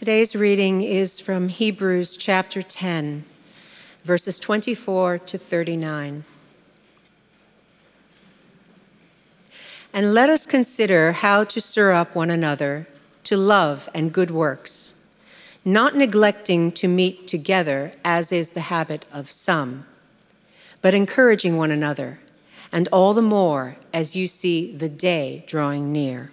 Today's reading is from Hebrews chapter 10, verses 24 to 39. And let us consider how to stir up one another to love and good works, not neglecting to meet together, as is the habit of some, but encouraging one another, and all the more as you see the day drawing near.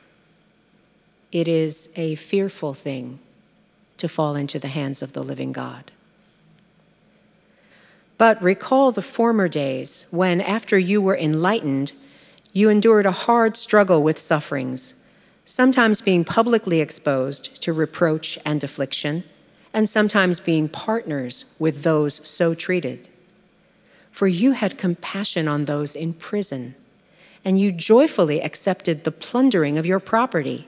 It is a fearful thing to fall into the hands of the living God. But recall the former days when, after you were enlightened, you endured a hard struggle with sufferings, sometimes being publicly exposed to reproach and affliction, and sometimes being partners with those so treated. For you had compassion on those in prison, and you joyfully accepted the plundering of your property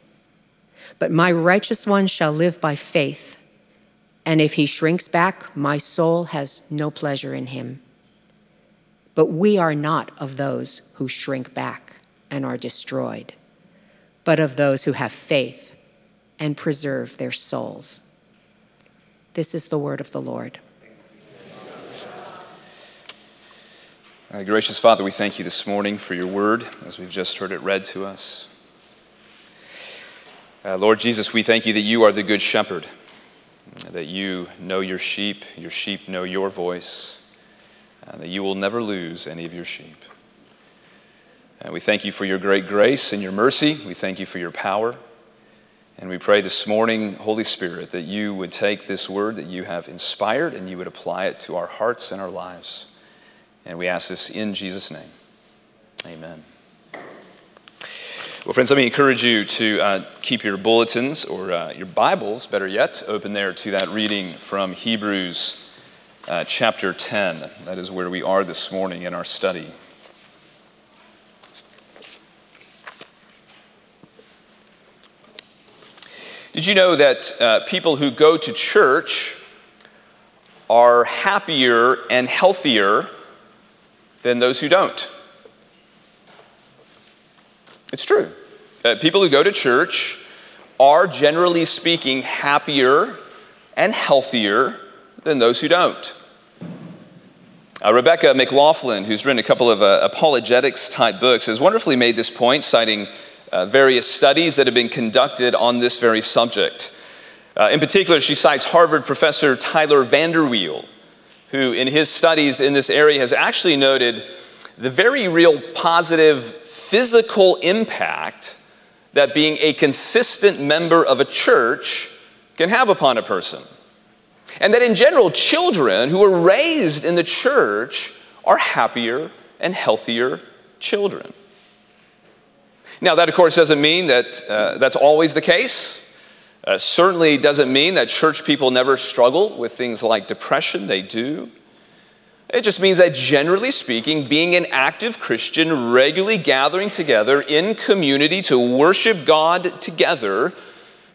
But my righteous one shall live by faith, and if he shrinks back, my soul has no pleasure in him. But we are not of those who shrink back and are destroyed, but of those who have faith and preserve their souls. This is the word of the Lord. Uh, gracious Father, we thank you this morning for your word as we've just heard it read to us. Uh, Lord Jesus, we thank you that you are the good shepherd, that you know your sheep, your sheep know your voice, and that you will never lose any of your sheep. And we thank you for your great grace and your mercy. We thank you for your power. And we pray this morning, Holy Spirit, that you would take this word that you have inspired and you would apply it to our hearts and our lives. And we ask this in Jesus' name. Amen. Well, friends, let me encourage you to uh, keep your bulletins or uh, your Bibles, better yet, open there to that reading from Hebrews uh, chapter 10. That is where we are this morning in our study. Did you know that uh, people who go to church are happier and healthier than those who don't? It's true. Uh, people who go to church are, generally speaking, happier and healthier than those who don't. Uh, Rebecca McLaughlin, who's written a couple of uh, apologetics type books, has wonderfully made this point, citing uh, various studies that have been conducted on this very subject. Uh, in particular, she cites Harvard professor Tyler VanderWeele, who, in his studies in this area, has actually noted the very real positive physical impact that being a consistent member of a church can have upon a person. And that in general, children who are raised in the church are happier and healthier children. Now, that of course doesn't mean that uh, that's always the case. Uh, certainly doesn't mean that church people never struggle with things like depression, they do. It just means that generally speaking, being an active Christian, regularly gathering together in community to worship God together,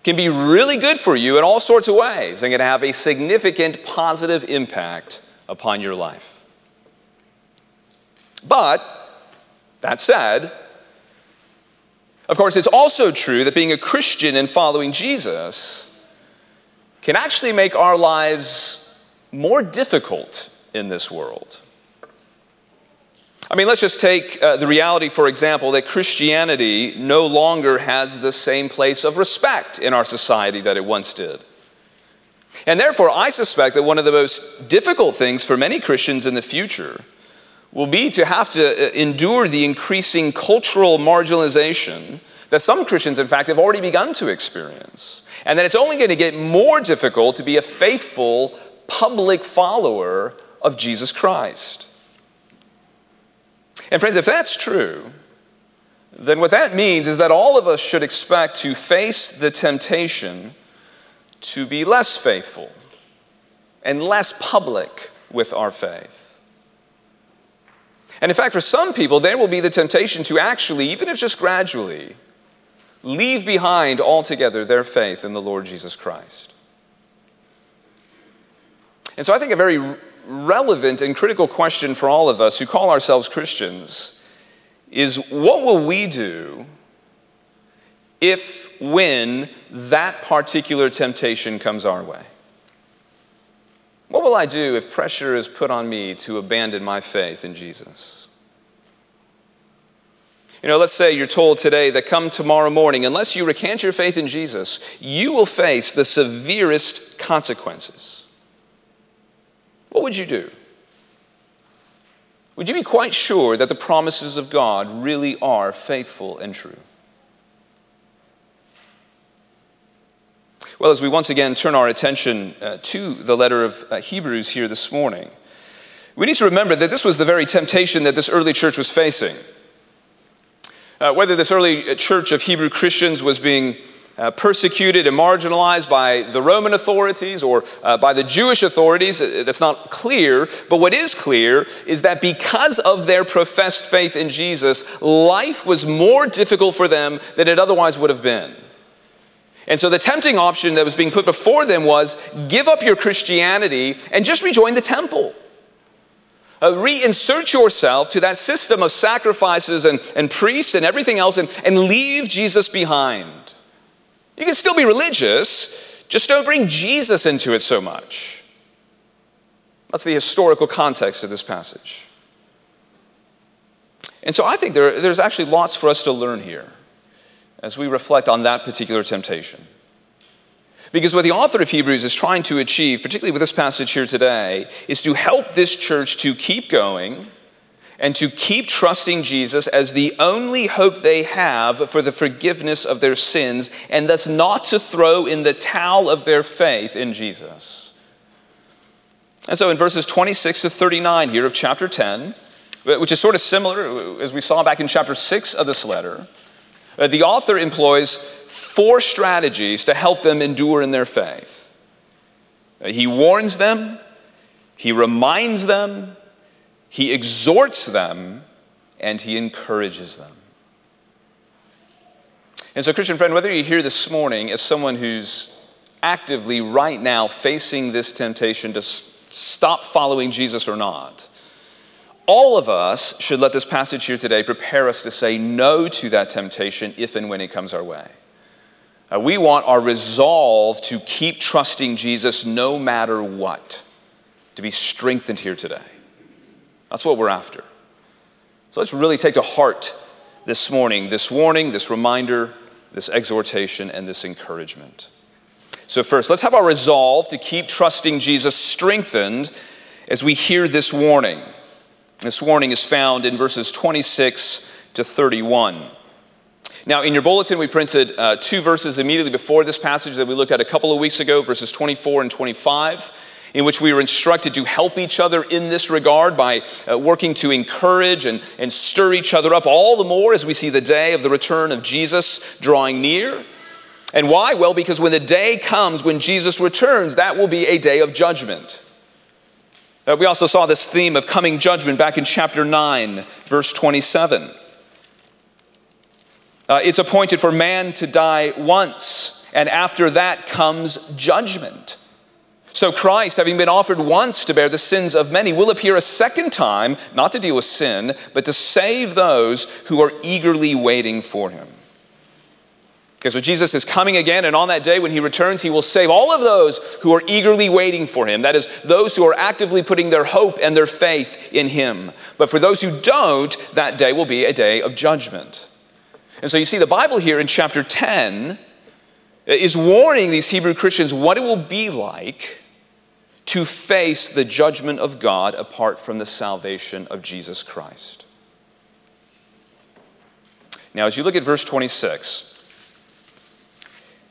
can be really good for you in all sorts of ways and can have a significant positive impact upon your life. But, that said, of course, it's also true that being a Christian and following Jesus can actually make our lives more difficult in this world. I mean, let's just take uh, the reality, for example, that Christianity no longer has the same place of respect in our society that it once did. And therefore, I suspect that one of the most difficult things for many Christians in the future will be to have to uh, endure the increasing cultural marginalization that some Christians, in fact, have already begun to experience. And that it's only going to get more difficult to be a faithful public follower of Jesus Christ. And, friends, if that's true, then what that means is that all of us should expect to face the temptation to be less faithful and less public with our faith. And in fact, for some people, there will be the temptation to actually, even if just gradually, leave behind altogether their faith in the Lord Jesus Christ. And so I think a very relevant and critical question for all of us who call ourselves Christians is what will we do if, when that particular temptation comes our way? What will I do if pressure is put on me to abandon my faith in Jesus? You know, let's say you're told today that come tomorrow morning, unless you recant your faith in Jesus, you will face the severest consequences. What would you do? Would you be quite sure that the promises of God really are faithful and true? Well, as we once again turn our attention uh, to the letter of uh, Hebrews here this morning, we need to remember that this was the very temptation that this early church was facing. Uh, whether this early uh, church of Hebrew Christians was being uh, persecuted and marginalized by the Roman authorities or uh, by the Jewish authorities. Uh, that's not clear. But what is clear is that because of their professed faith in Jesus, life was more difficult for them than it otherwise would have been. And so the tempting option that was being put before them was give up your Christianity and just rejoin the temple. Uh, reinsert yourself to that system of sacrifices and, and priests and everything else and, and leave Jesus behind. You can still be religious, just don't bring Jesus into it so much. That's the historical context of this passage. And so I think there, there's actually lots for us to learn here as we reflect on that particular temptation. Because what the author of Hebrews is trying to achieve, particularly with this passage here today, is to help this church to keep going and to keep trusting Jesus as the only hope they have for the forgiveness of their sins, and thus not to throw in the towel of their faith in Jesus. And so in verses 26 to 39 here of chapter 10, which is sort of similar as we saw back in chapter 6 of this letter, uh, the author employs four strategies to help them endure in their faith. Uh, he warns them, he reminds them, he exhorts them and he encourages them. And so, Christian friend, whether you're here this morning as someone who's actively right now facing this temptation to stop following Jesus or not, all of us should let this passage here today prepare us to say no to that temptation if and when it comes our way. Uh, we want our resolve to keep trusting Jesus no matter what, to be strengthened here today. That's what we're after. So let's really take to heart this morning this warning, this reminder, this exhortation, and this encouragement. So, first, let's have our resolve to keep trusting Jesus strengthened as we hear this warning. This warning is found in verses 26 to 31. Now, in your bulletin, we printed uh, two verses immediately before this passage that we looked at a couple of weeks ago, verses 24 and 25 in which we were instructed to help each other in this regard by uh, working to encourage and, and stir each other up all the more as we see the day of the return of Jesus drawing near. And why? Well, because when the day comes when Jesus returns, that will be a day of judgment. Uh, we also saw this theme of coming judgment back in chapter 9, verse 27. Uh, it's appointed for man to die once and after that comes judgment. So Christ, having been offered once to bear the sins of many, will appear a second time, not to deal with sin, but to save those who are eagerly waiting for him. Because so Jesus is coming again, and on that day when he returns, he will save all of those who are eagerly waiting for him. That is, those who are actively putting their hope and their faith in him. But for those who don't, that day will be a day of judgment. And so you see, the Bible here in chapter 10 is warning these Hebrew Christians what it will be like to face the judgment of God apart from the salvation of Jesus Christ. Now, as you look at verse 26,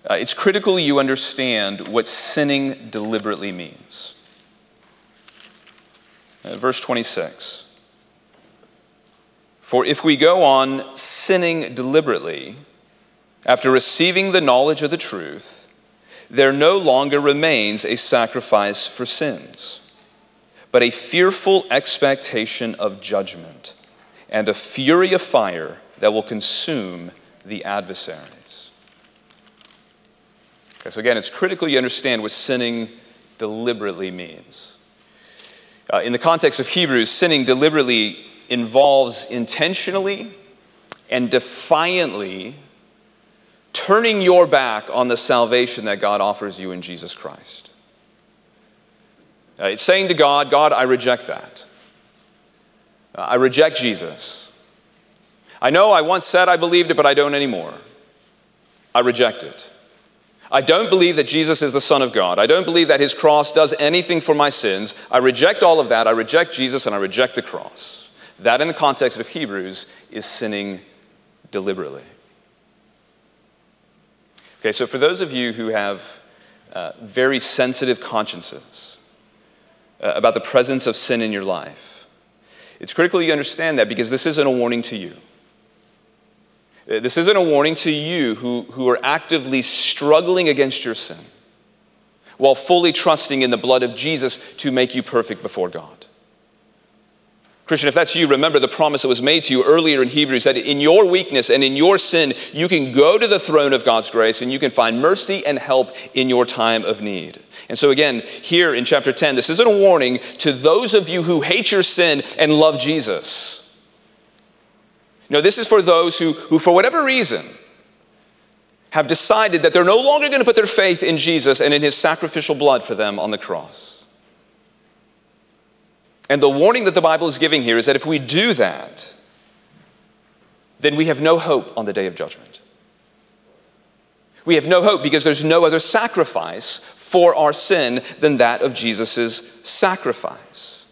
uh, it's critical you understand what sinning deliberately means. Uh, verse 26 For if we go on sinning deliberately, after receiving the knowledge of the truth, there no longer remains a sacrifice for sins, but a fearful expectation of judgment and a fury of fire that will consume the adversaries. Okay, so, again, it's critical you understand what sinning deliberately means. Uh, in the context of Hebrews, sinning deliberately involves intentionally and defiantly turning your back on the salvation that God offers you in Jesus Christ. Uh, it's saying to God, God, I reject that. Uh, I reject Jesus. I know I once said I believed it, but I don't anymore. I reject it. I don't believe that Jesus is the Son of God. I don't believe that his cross does anything for my sins. I reject all of that. I reject Jesus and I reject the cross. That, in the context of Hebrews, is sinning deliberately. Okay, so for those of you who have uh, very sensitive consciences uh, about the presence of sin in your life, it's critical you understand that because this isn't a warning to you. Uh, this isn't a warning to you who, who are actively struggling against your sin while fully trusting in the blood of Jesus to make you perfect before God. Christian, if that's you, remember the promise that was made to you earlier in Hebrews that in your weakness and in your sin, you can go to the throne of God's grace and you can find mercy and help in your time of need. And so, again, here in chapter 10, this isn't a warning to those of you who hate your sin and love Jesus. No, this is for those who, who for whatever reason, have decided that they're no longer going to put their faith in Jesus and in his sacrificial blood for them on the cross. And the warning that the Bible is giving here is that if we do that, then we have no hope on the day of judgment. We have no hope because there's no other sacrifice for our sin than that of Jesus' sacrifice.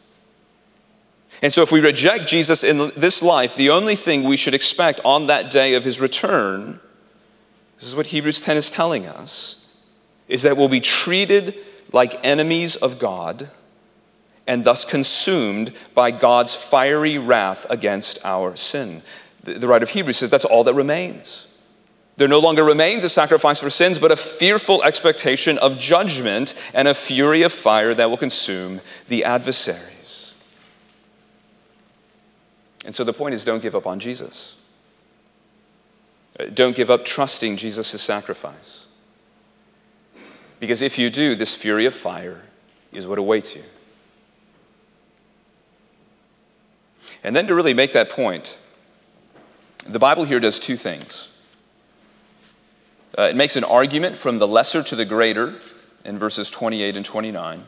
And so, if we reject Jesus in this life, the only thing we should expect on that day of his return, this is what Hebrews 10 is telling us, is that we'll be treated like enemies of God and thus consumed by God's fiery wrath against our sin. The, writer of Hebrews says that's all that remains. There no longer remains a sacrifice for sins, but a fearful expectation of judgment and a fury of fire that will consume the adversaries. And so the point is don't give up on Jesus. Uh, don't give up trusting Jesus' sacrifice. Because if you do, this fury of fire is what awaits you. And then to really make that point, the Bible here does two things. Uh, it makes an argument from the lesser to the greater in verses 28 and 29.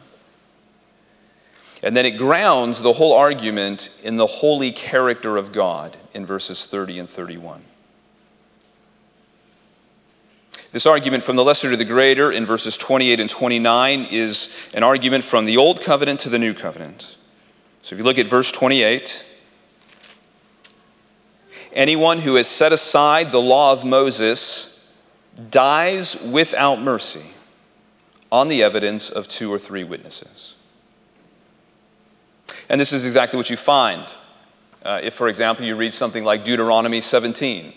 And then it grounds the whole argument in the holy character of God in verses 30 and 31. This argument from the lesser to the greater in verses 28 and 29 is an argument from the old covenant to the new covenant. So if you look at verse 28, Anyone who has set aside the law of Moses dies without mercy on the evidence of two or three witnesses. And this is exactly what you find uh, if, for example, you read something like Deuteronomy 17.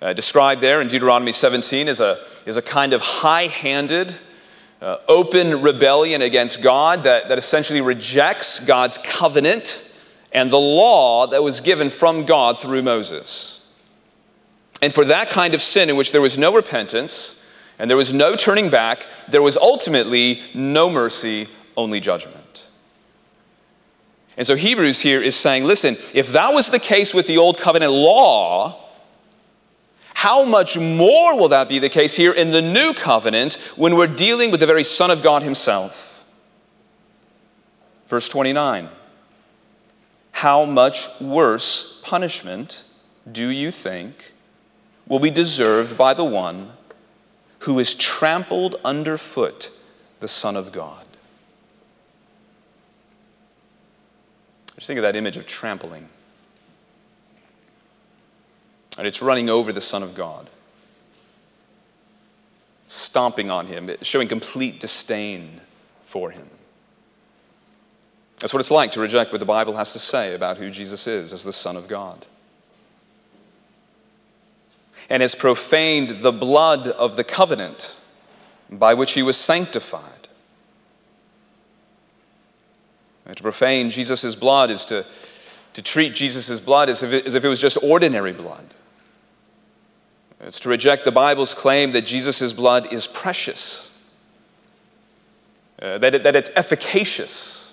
Uh, described there in Deuteronomy 17 is a, is a kind of high handed, uh, open rebellion against God that, that essentially rejects God's covenant and the law that was given from God through Moses. And for that kind of sin in which there was no repentance and there was no turning back, there was ultimately no mercy, only judgment. And so Hebrews here is saying listen, if that was the case with the old covenant law, how much more will that be the case here in the new covenant when we're dealing with the very Son of God Himself? Verse 29 How much worse punishment do you think will be deserved by the one who is trampled underfoot the Son of God? Just think of that image of trampling. And it's running over the Son of God, stomping on him, showing complete disdain for him. That's what it's like to reject what the Bible has to say about who Jesus is as the Son of God. And has profaned the blood of the covenant by which he was sanctified. And to profane Jesus' blood is to, to treat Jesus' blood as if, it, as if it was just ordinary blood. It's to reject the Bible's claim that Jesus' blood is precious, uh, that, it, that it's efficacious,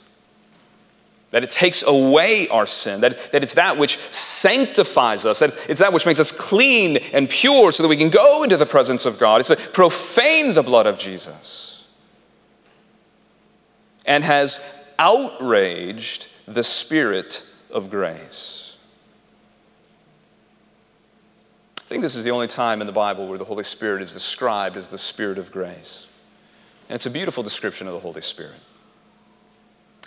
that it takes away our sin, that, that it's that which sanctifies us, that it's, that which makes us clean and pure so that we can go into the presence of God. It's to profane the blood of Jesus and has outraged the Spirit of grace. I think this is the only time in the Bible where the Holy Spirit is described as the Spirit of grace. And it's a beautiful description of the Holy Spirit.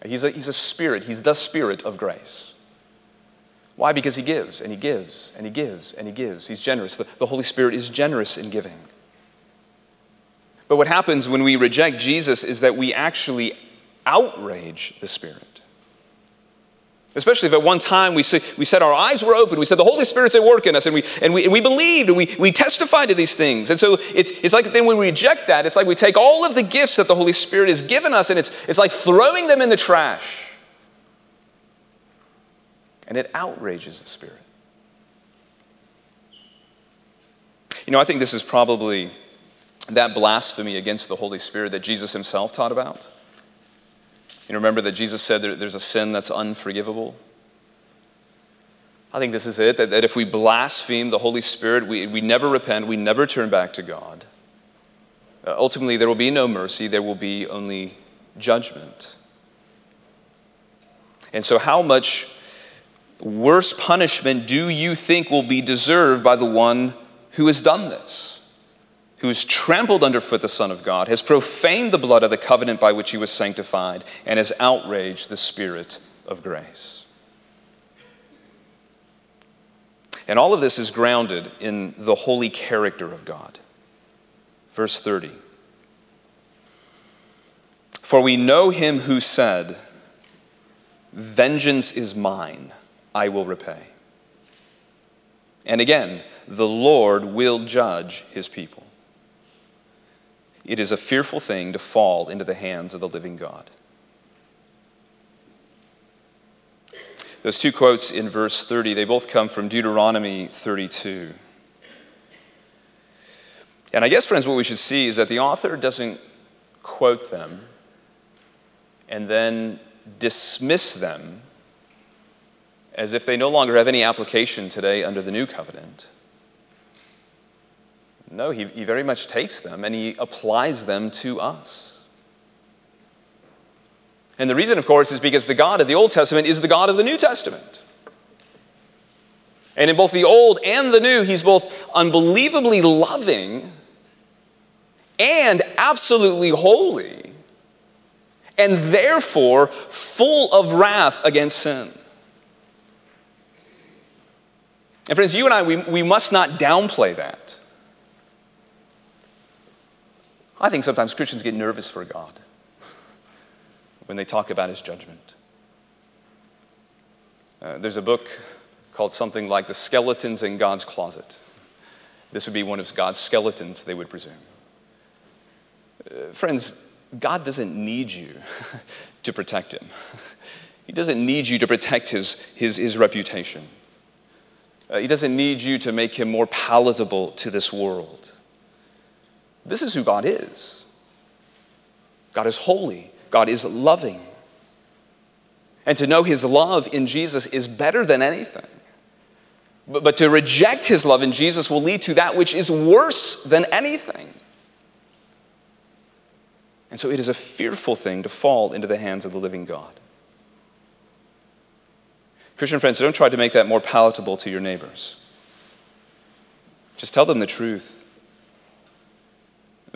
He's a, he's a spirit, he's the Spirit of grace. Why? Because he gives and he gives and he gives and he gives. He's generous. The, the Holy Spirit is generous in giving. But what happens when we reject Jesus is that we actually outrage the Spirit. Especially if at one time we, we said our eyes were open, we said the Holy Spirit's at work in us, and we, and we, and we believed and we, we testified to these things. And so it's, it's like then we reject that, it's like we take all of the gifts that the Holy Spirit has given us and it's, it's like throwing them in the trash. And it outrages the Spirit. You know, I think this is probably that blasphemy against the Holy Spirit that Jesus himself taught about. You remember that Jesus said there, there's a sin that's unforgivable? I think this is it that, that if we blaspheme the Holy Spirit, we, we never repent, we never turn back to God. Uh, ultimately, there will be no mercy, there will be only judgment. And so, how much worse punishment do you think will be deserved by the one who has done this? Who has trampled underfoot the Son of God, has profaned the blood of the covenant by which he was sanctified, and has outraged the Spirit of grace. And all of this is grounded in the holy character of God. Verse 30 For we know him who said, Vengeance is mine, I will repay. And again, the Lord will judge his people. It is a fearful thing to fall into the hands of the living God. Those two quotes in verse 30, they both come from Deuteronomy 32. And I guess, friends, what we should see is that the author doesn't quote them and then dismiss them as if they no longer have any application today under the new covenant. No, he, he very much takes them and he applies them to us. And the reason, of course, is because the God of the Old Testament is the God of the New Testament. And in both the Old and the New, he's both unbelievably loving and absolutely holy, and therefore full of wrath against sin. And friends, you and I, we, we must not downplay that. I think sometimes Christians get nervous for God when they talk about his judgment. Uh, there's a book called something like The Skeletons in God's Closet. This would be one of God's skeletons, they would presume. Uh, friends, God doesn't need you to protect him. He doesn't need you to protect his, his, his reputation. Uh, he doesn't need you to make him more palatable to this world. This is who God is. God is holy, God is loving. And to know his love in Jesus is better than anything. But, but to reject his love in Jesus will lead to that which is worse than anything. And so it is a fearful thing to fall into the hands of the living God. Christian friends, don't try to make that more palatable to your neighbors. Just tell them the truth.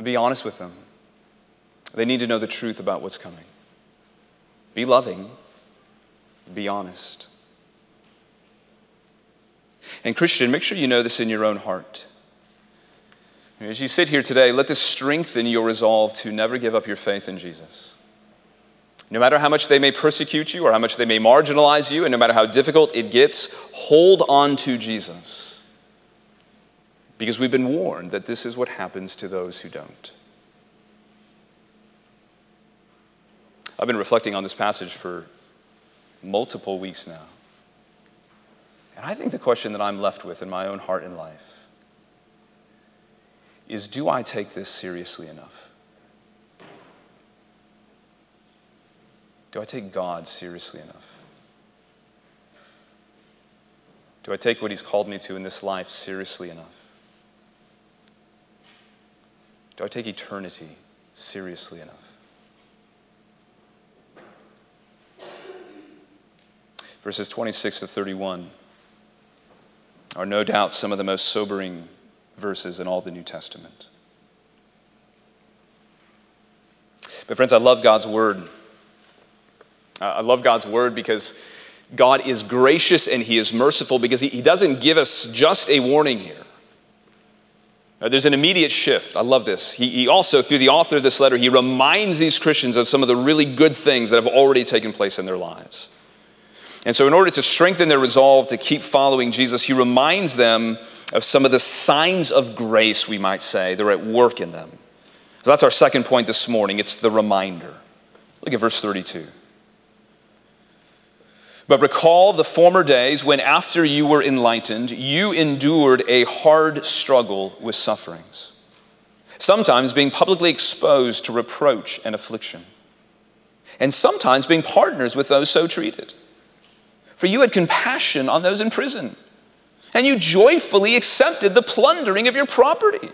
Be honest with them. They need to know the truth about what's coming. Be loving, be honest. And, Christian, make sure you know this in your own heart. As you sit here today, let this strengthen your resolve to never give up your faith in Jesus. No matter how much they may persecute you or how much they may marginalize you, and no matter how difficult it gets, hold on to Jesus. Because we've been warned that this is what happens to those who don't. I've been reflecting on this passage for multiple weeks now. And I think the question that I'm left with in my own heart and life is do I take this seriously enough? Do I take God seriously enough? Do I take what He's called me to in this life seriously enough? Do I take eternity seriously enough? verses 26 to 31 are no doubt some of the most sobering verses in all the New Testament. But, friends, I love God's word. I love God's word because God is gracious and He is merciful because He, he doesn't give us just a warning here. Uh, there's an immediate shift. I love this. He, he also, through the author of this letter, he reminds these Christians of some of the really good things that have already taken place in their lives. And so, in order to strengthen their resolve to keep following Jesus, he reminds them of some of the signs of grace, we might say, that are at work in them. So that's our second point this morning. It's the reminder. Look at verse 32. But recall the former days when, after you were enlightened, you endured a hard struggle with sufferings, sometimes being publicly exposed to reproach and affliction, and sometimes being partners with those so treated for you had compassion on those in prison, and you joyfully accepted the plundering of your property,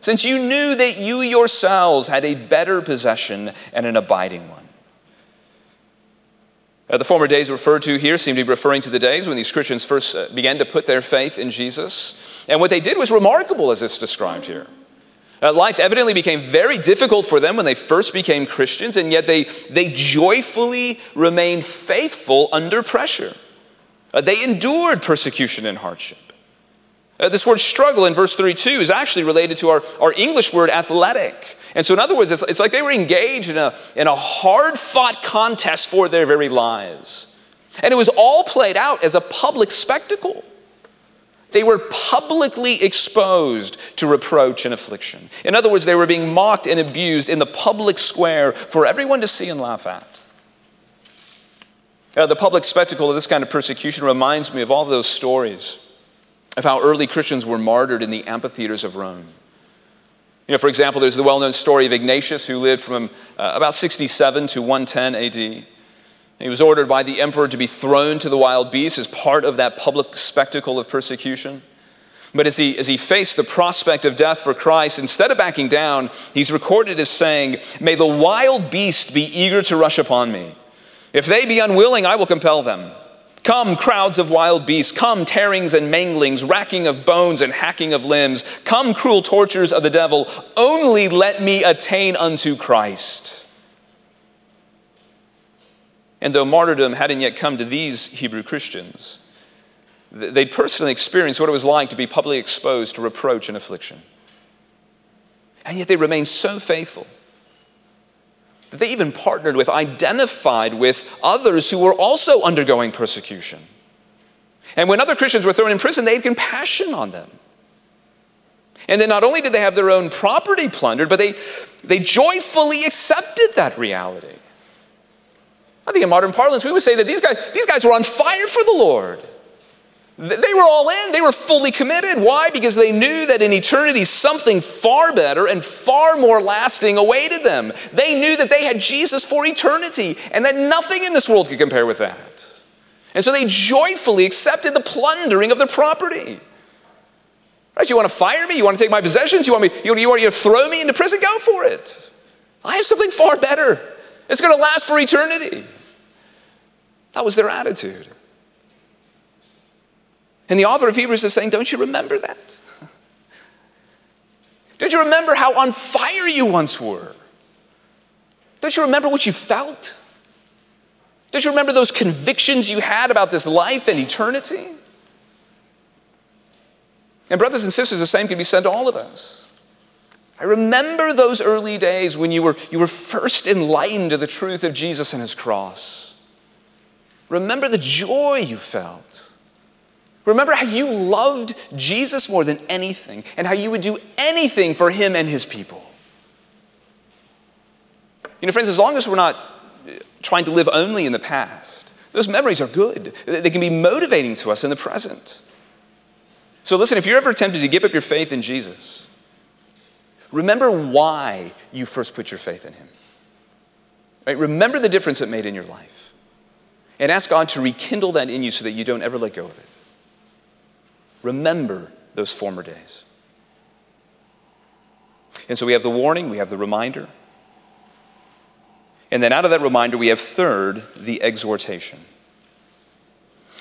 since you knew that you yourselves had a better possession and an abiding one. Uh, the former days referred to here seem to be referring to the days when these Christians first uh, began to put their faith in Jesus. And what they did was remarkable, as it's described here. Uh, life evidently became very difficult for them when they first became Christians, and yet they, they joyfully remained faithful under pressure. Uh, they endured persecution and hardship. Uh, this word struggle in verse 32 is actually related to our, our English word athletic. And so, in other words, it's, it's like they were engaged in a, in a hard fought contest for their very lives. And it was all played out as a public spectacle. They were publicly exposed to reproach and affliction. In other words, they were being mocked and abused in the public square for everyone to see and laugh at. Uh, the public spectacle of this kind of persecution reminds me of all those stories of how early Christians were martyred in the amphitheaters of Rome. You know, for example, there's the well known story of Ignatius, who lived from uh, about 67 to 110 AD. He was ordered by the emperor to be thrown to the wild beasts as part of that public spectacle of persecution. But as he, as he faced the prospect of death for Christ, instead of backing down, he's recorded as saying, May the wild beast be eager to rush upon me. If they be unwilling, I will compel them. Come, crowds of wild beasts. Come, tearings and manglings, racking of bones and hacking of limbs. Come, cruel tortures of the devil. Only let me attain unto Christ. And though martyrdom hadn't yet come to these Hebrew Christians, they'd personally experienced what it was like to be publicly exposed to reproach and affliction. And yet they remained so faithful that they even partnered with, identified with others who were also undergoing persecution. And when other Christians were thrown in prison, they had compassion on them. And then not only did they have their own property plundered, but they, they joyfully accepted that reality. I think in modern parlance, we would say that these guys, these guys were on fire for the Lord. They were all in. They were fully committed. Why? Because they knew that in eternity something far better and far more lasting awaited them. They knew that they had Jesus for eternity and that nothing in this world could compare with that. And so they joyfully accepted the plundering of their property. Right? You want to fire me? You want to take my possessions? You want me? You, you want you to throw me into prison? Go for it. I have something far better. It's going to last for eternity. That was their attitude. And the author of Hebrews is saying, Don't you remember that? Don't you remember how on fire you once were? Don't you remember what you felt? Don't you remember those convictions you had about this life and eternity? And, brothers and sisters, the same can be said to all of us. I remember those early days when you were, you were first enlightened to the truth of Jesus and his cross. Remember the joy you felt. Remember how you loved Jesus more than anything and how you would do anything for him and his people. You know, friends, as long as we're not uh, trying to live only in the past, those memories are good. They can be motivating to us in the present. So, listen, if you're ever tempted to give up your faith in Jesus, remember why you first put your faith in him. Right? Remember the difference it made in your life. And ask God to rekindle that in you so that you don't ever let go of it. Remember those former days. And so we have the warning, we have the reminder. And then out of that reminder, we have third, the exhortation.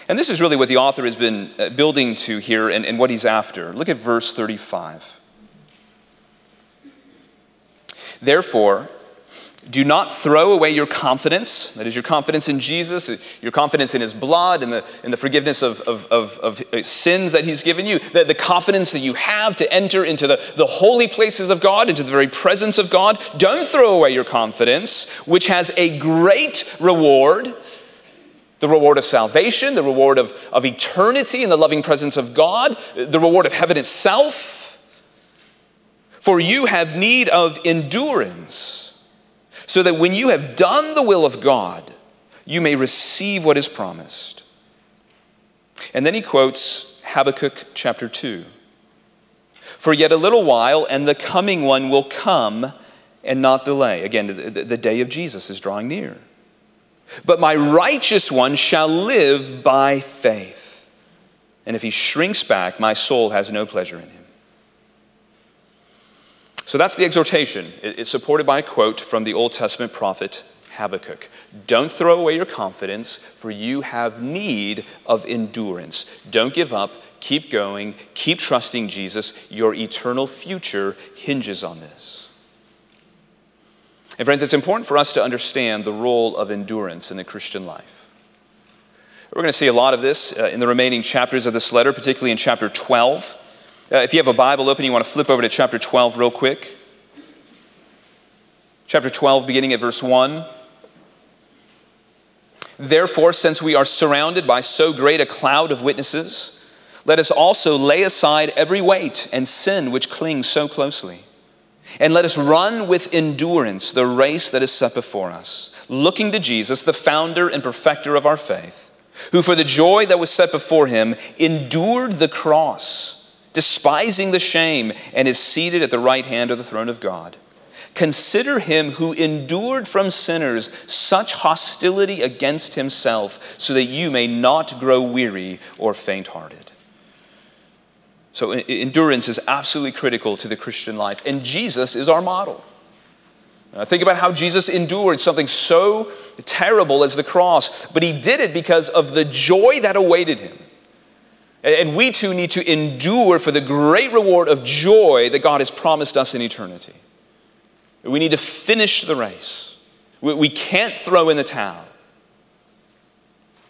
And this is really what the author has been uh, building to here and, and what he's after. Look at verse 35. Therefore, do not throw away your confidence, that is, your confidence in Jesus, your confidence in his blood, and the, in the forgiveness of, of, of, of, sins that he's given you, the, the confidence that you have to enter into the, the holy places of God, into the very presence of God. Don't throw away your confidence, which has a great reward the reward of salvation, the reward of, of eternity in the loving presence of God, the reward of heaven itself. For you have need of endurance so that when you have done the will of God, you may receive what is promised. And then he quotes Habakkuk chapter 2. For yet a little while, and the coming one will come and not delay. Again, the, day of Jesus is drawing near. But my righteous one shall live by faith. And if he shrinks back, my soul has no pleasure in him. So that's the exhortation. It's supported by a quote from the Old Testament prophet Habakkuk. Don't throw away your confidence, for you have need of endurance. Don't give up. Keep going. Keep trusting Jesus. Your eternal future hinges on this. And, friends, it's important for us to understand the role of endurance in the Christian life. We're going to see a lot of this uh, in the remaining chapters of this letter, particularly in chapter 12. Uh, if you have a Bible open, you want to flip over to chapter 12 real quick. Chapter 12, beginning at verse 1. Therefore, since we are surrounded by so great a cloud of witnesses, let us also lay aside every weight and sin which clings so closely. And let us run with endurance the race that is set before us, looking to Jesus, the founder and perfecter of our faith, who for the joy that was set before him endured the cross despising the shame, and is seated at the right hand of the throne of God. Consider him who endured from sinners such hostility against himself, so that you may not grow weary or faint hearted. So, endurance is absolutely critical to the Christian life, and Jesus is our model. Now, think about how Jesus endured something so terrible as the cross, but he did it because of the joy that awaited him. And we too need to endure for the great reward of joy that God has promised us in eternity. We need to finish the race. We can't throw in the towel.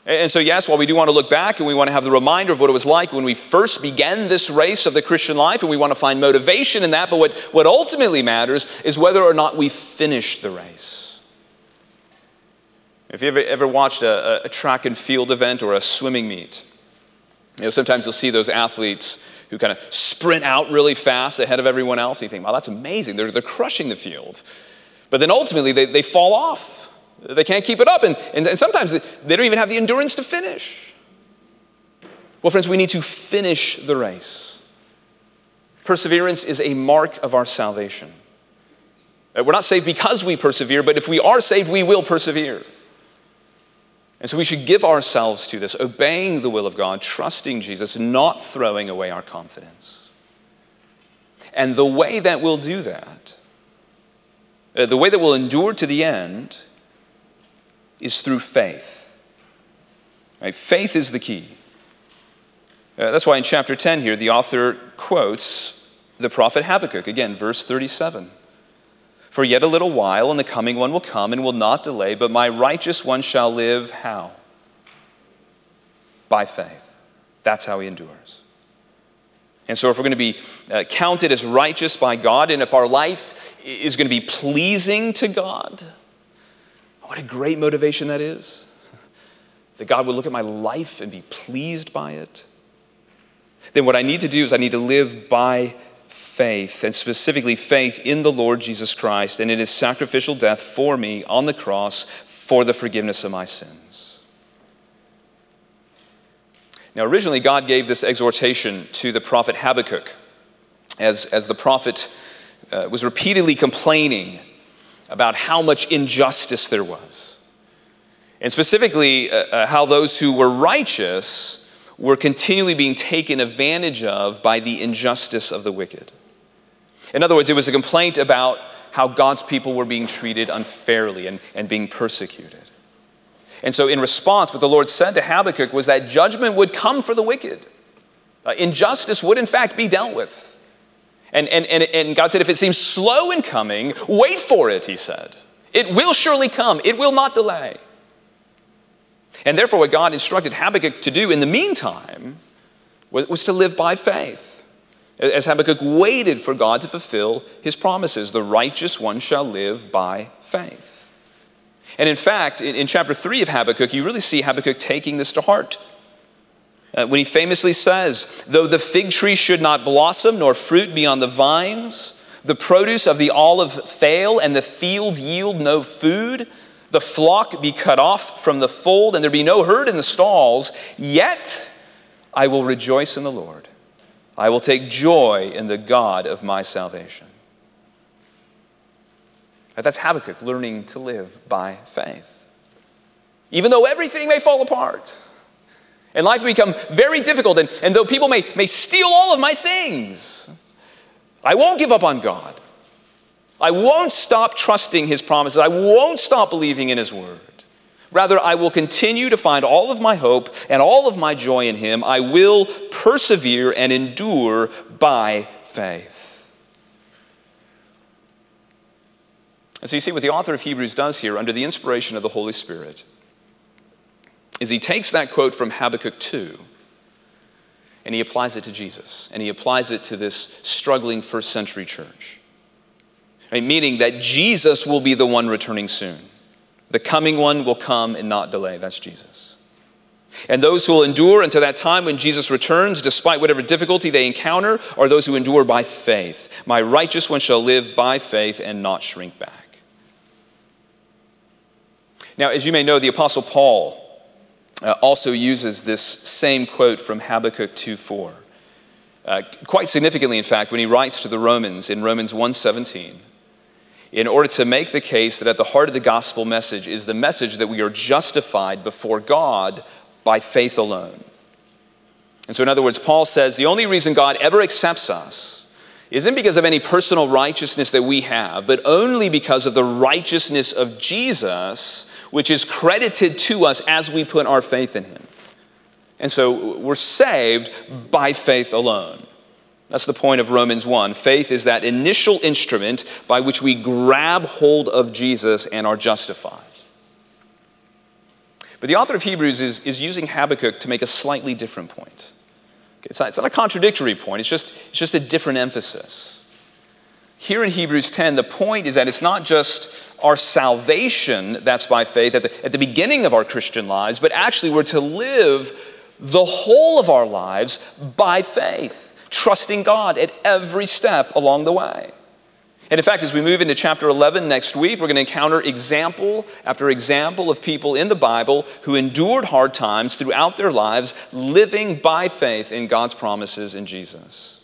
And so, yes, while we do want to look back and we want to have the reminder of what it was like when we first began this race of the Christian life, and we want to find motivation in that, but what, what ultimately matters is whether or not we finish the race. If you ever, ever watched a, a track and field event or a swimming meet, you know, sometimes you'll see those athletes who kind of sprint out really fast ahead of everyone else. And you think, wow, that's amazing. They're, they're crushing the field. But then ultimately, they, they fall off. They can't keep it up. And, and, and sometimes they, they don't even have the endurance to finish. Well, friends, we need to finish the race. Perseverance is a mark of our salvation. Uh, we're not saved because we persevere, but if we are saved, we will persevere. And so we should give ourselves to this, obeying the will of God, trusting Jesus, not throwing away our confidence. And the way that we'll do that, uh, the way that we'll endure to the end, is through faith. Right? Faith is the key. Uh, that's why in chapter 10 here, the author quotes the prophet Habakkuk, again, verse 37. For yet a little while, and the coming one will come and will not delay, but my righteous one shall live how? By faith. That's how he endures. And so, if we're going to be uh, counted as righteous by God, and if our life is going to be pleasing to God, what a great motivation that is. That God would look at my life and be pleased by it. Then, what I need to do is I need to live by faith, and specifically faith in the Lord Jesus Christ and in his sacrificial death for me on the cross for the forgiveness of my sins. Now, originally, God gave this exhortation to the prophet Habakkuk as, as the prophet uh, was repeatedly complaining about how much injustice there was. And specifically, uh, uh, how those who were righteous were continually being taken advantage of by the injustice of the wicked. In other words, it was a complaint about how God's people were being treated unfairly and, and being persecuted. And so, in response, what the Lord said to Habakkuk was that judgment would come for the wicked. Uh, injustice would, in fact, be dealt with. And, and, and, and God said, if it seems slow in coming, wait for it, he said. It will surely come, it will not delay. And therefore, what God instructed Habakkuk to do in the meantime was, was to live by faith. As Habakkuk waited for God to fulfill his promises, the righteous one shall live by faith. And in fact, in, in chapter 3 of Habakkuk, you really see Habakkuk taking this to heart. Uh, when he famously says, Though the fig tree should not blossom, nor fruit be on the vines, the produce of the olive fail, and the fields yield no food, the flock be cut off from the fold, and there be no herd in the stalls, yet I will rejoice in the Lord. I will take joy in the God of my salvation. That's Habakkuk learning to live by faith. Even though everything may fall apart and life become very difficult, and, and though people may, may steal all of my things, I won't give up on God. I won't stop trusting his promises. I won't stop believing in his word. Rather, I will continue to find all of my hope and all of my joy in him. I will persevere and endure by faith. And so you see what the author of Hebrews does here under the inspiration of the Holy Spirit is he takes that quote from Habakkuk 2 and he applies it to Jesus and he applies it to this struggling first century church right? meaning that Jesus will be the one returning soon. The coming one will come and not delay. That's Jesus. And those who will endure until that time when Jesus returns, despite whatever difficulty they encounter, are those who endure by faith. My righteous one shall live by faith and not shrink back. Now, as you may know, the Apostle Paul uh, also uses this same quote from Habakkuk 2 4. Uh, quite significantly, in fact, when he writes to the Romans in Romans 1:17 in order to make the case that at the heart of the gospel message is the message that we are justified before God by faith alone. And so, in other words, Paul says the only reason God ever accepts us isn't because of any personal righteousness that we have, but only because of the righteousness of Jesus, which is credited to us as we put our faith in him. And so we're saved by faith alone. That's the point of Romans 1. Faith is that initial instrument by which we grab hold of Jesus and are justified. But the author of Hebrews is, is using Habakkuk to make a slightly different point. Okay, it's, not, it's not a contradictory point, it's just, it's just a different emphasis. Here in Hebrews 10, the point is that it's not just our salvation that's by faith at the, at the beginning of our Christian lives, but actually we're to live the whole of our lives by faith trusting God at every step along the way. And in fact, as we move into chapter 11 next week, we're going to encounter example after example of people in the Bible who endured hard times throughout their lives, living by faith in God's promises in Jesus.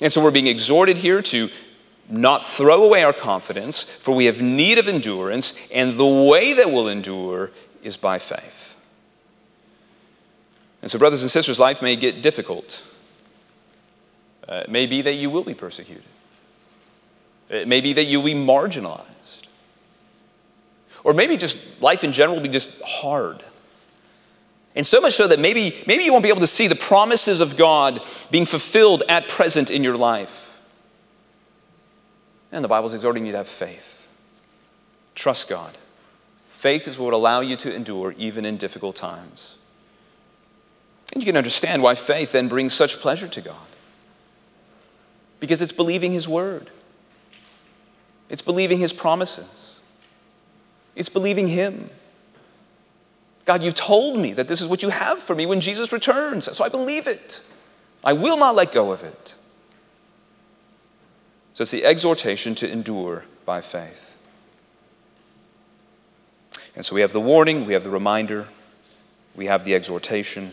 And so we're being exhorted here to not throw away our confidence, for we have need of endurance, and the way that we'll endure is by faith. And so, brothers and sisters, life may get difficult. Uh, it may be that you will be persecuted. It may be that you'll be marginalized. Or maybe just life in general will be just hard. And so much so that maybe, maybe you won't be able to see the promises of God being fulfilled at present in your life. And the Bible's exhorting you to have faith. Trust God. Faith is what will allow you to endure even in difficult times. And you can understand why faith then brings such pleasure to God. Because it's believing His word, it's believing His promises, it's believing Him. God, you've told me that this is what you have for me when Jesus returns, so I believe it. I will not let go of it. So it's the exhortation to endure by faith. And so we have the warning, we have the reminder, we have the exhortation.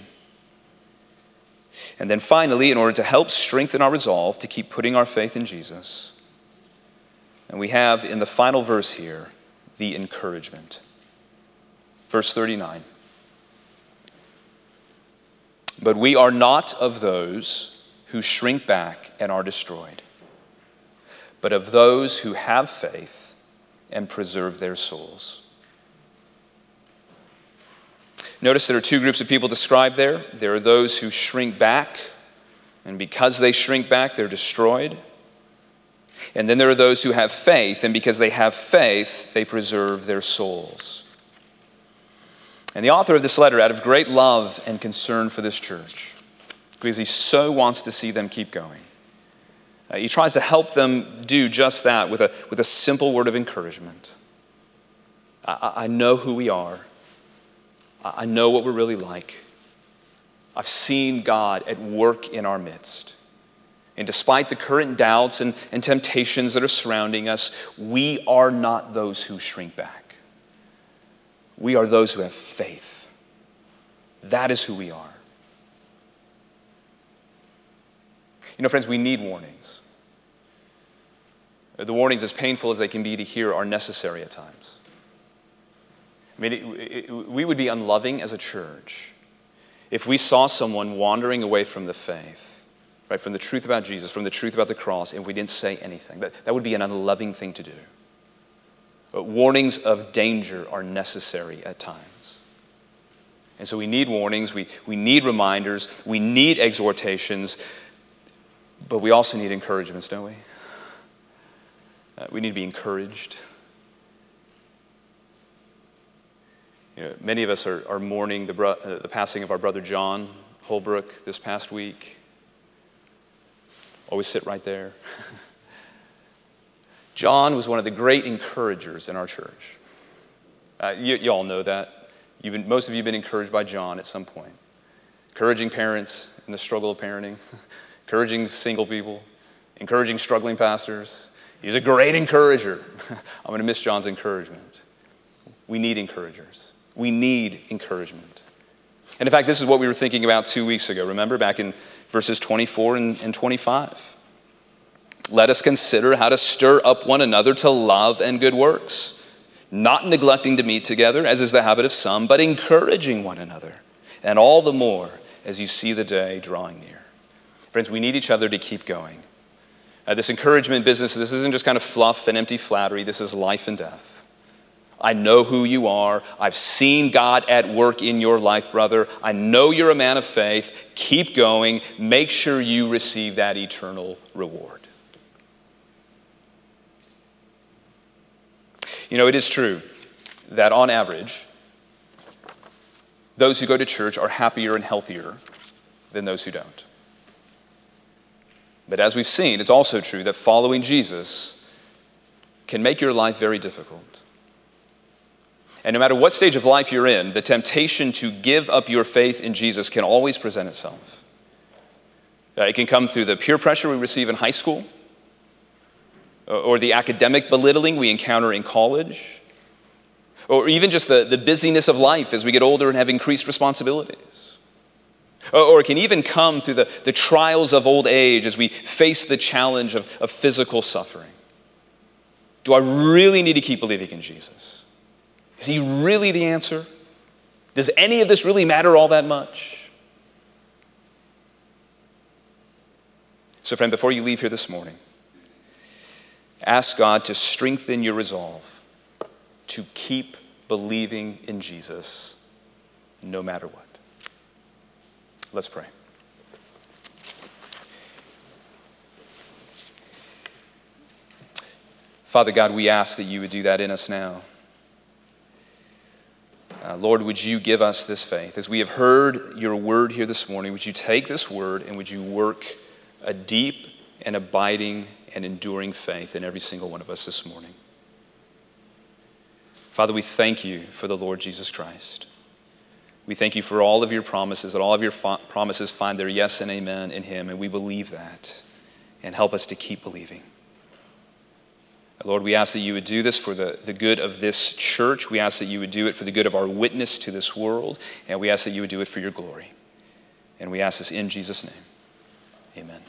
And then finally, in order to help strengthen our resolve to keep putting our faith in Jesus, and we have in the final verse here the encouragement. Verse 39. But we are not of those who shrink back and are destroyed, but of those who have faith and preserve their souls. Notice there are two groups of people described there. There are those who shrink back, and because they shrink back, they're destroyed. And then there are those who have faith, and because they have faith, they preserve their souls. And the author of this letter, out of great love and concern for this church, because he so wants to see them keep going, uh, he tries to help them do just that with a, with a simple word of encouragement. I, I know who we are. I know what we're really like. I've seen God at work in our midst. And despite the current doubts and, and temptations that are surrounding us, we are not those who shrink back. We are those who have faith. That is who we are. You know, friends, we need warnings. The warnings, as painful as they can be to hear, are necessary at times. I mean, it, it, we would be unloving as a church if we saw someone wandering away from the faith, right, from the truth about Jesus, from the truth about the cross, and we didn't say anything. That, that would be an unloving thing to do. But warnings of danger are necessary at times. And so we need warnings, we, we need reminders, we need exhortations, but we also need encouragements, don't we? Uh, we need to be encouraged. You know, many of us are, are mourning the, bro- uh, the passing of our brother John Holbrook this past week. Always sit right there. John was one of the great encouragers in our church. Uh, you, you, all know that. Been, most of you have been encouraged by John at some point. Encouraging parents in the struggle of parenting, encouraging single people, encouraging struggling pastors. He's a great encourager. I'm going to miss John's encouragement. We need encouragers. We need encouragement. And in fact, this is what we were thinking about two weeks ago. Remember, back in verses 24 and, and 25. Let us consider how to stir up one another to love and good works, not neglecting to meet together, as is the habit of some, but encouraging one another, and all the more as you see the day drawing near. Friends, we need each other to keep going. Uh, this encouragement business, this isn't just kind of fluff and empty flattery, this is life and death. I know who you are. I've seen God at work in your life, brother. I know you're a man of faith. Keep going. Make sure you receive that eternal reward. You know, it is true that on average, those who go to church are happier and healthier than those who don't. But as we've seen, it's also true that following Jesus can make your life very difficult. And no matter what stage of life you're in, the temptation to give up your faith in Jesus can always present itself. Uh, it can come through the peer pressure we receive in high school. or the academic belittling we encounter in college, or even just the, the busyness of life as we get older and have increased responsibilities. Or, or it can even come through the, the trials of old age as we face the challenge of, of physical suffering. Do I really need to keep believing in Jesus? Is he really the answer? Does any of this really matter all that much? So, friend, before you leave here this morning, ask God to strengthen your resolve to keep believing in Jesus no matter what. Let's pray. Father God, we ask that you would do that in us now. Uh, Lord, would you give us this faith? As we have heard your word here this morning, would you take this word and would you work a deep and abiding and enduring faith in every single one of us this morning? Father, we thank you for the Lord Jesus Christ. We thank you for all of your promises, that all of your promises find their yes and amen in him, and we believe that. And help us to keep believing. Lord, we ask that you would do this for the, the good of this church. We ask that you would do it for the good of our witness to this world. And we ask that you would do it for your glory. And we ask this in Jesus' name. Amen.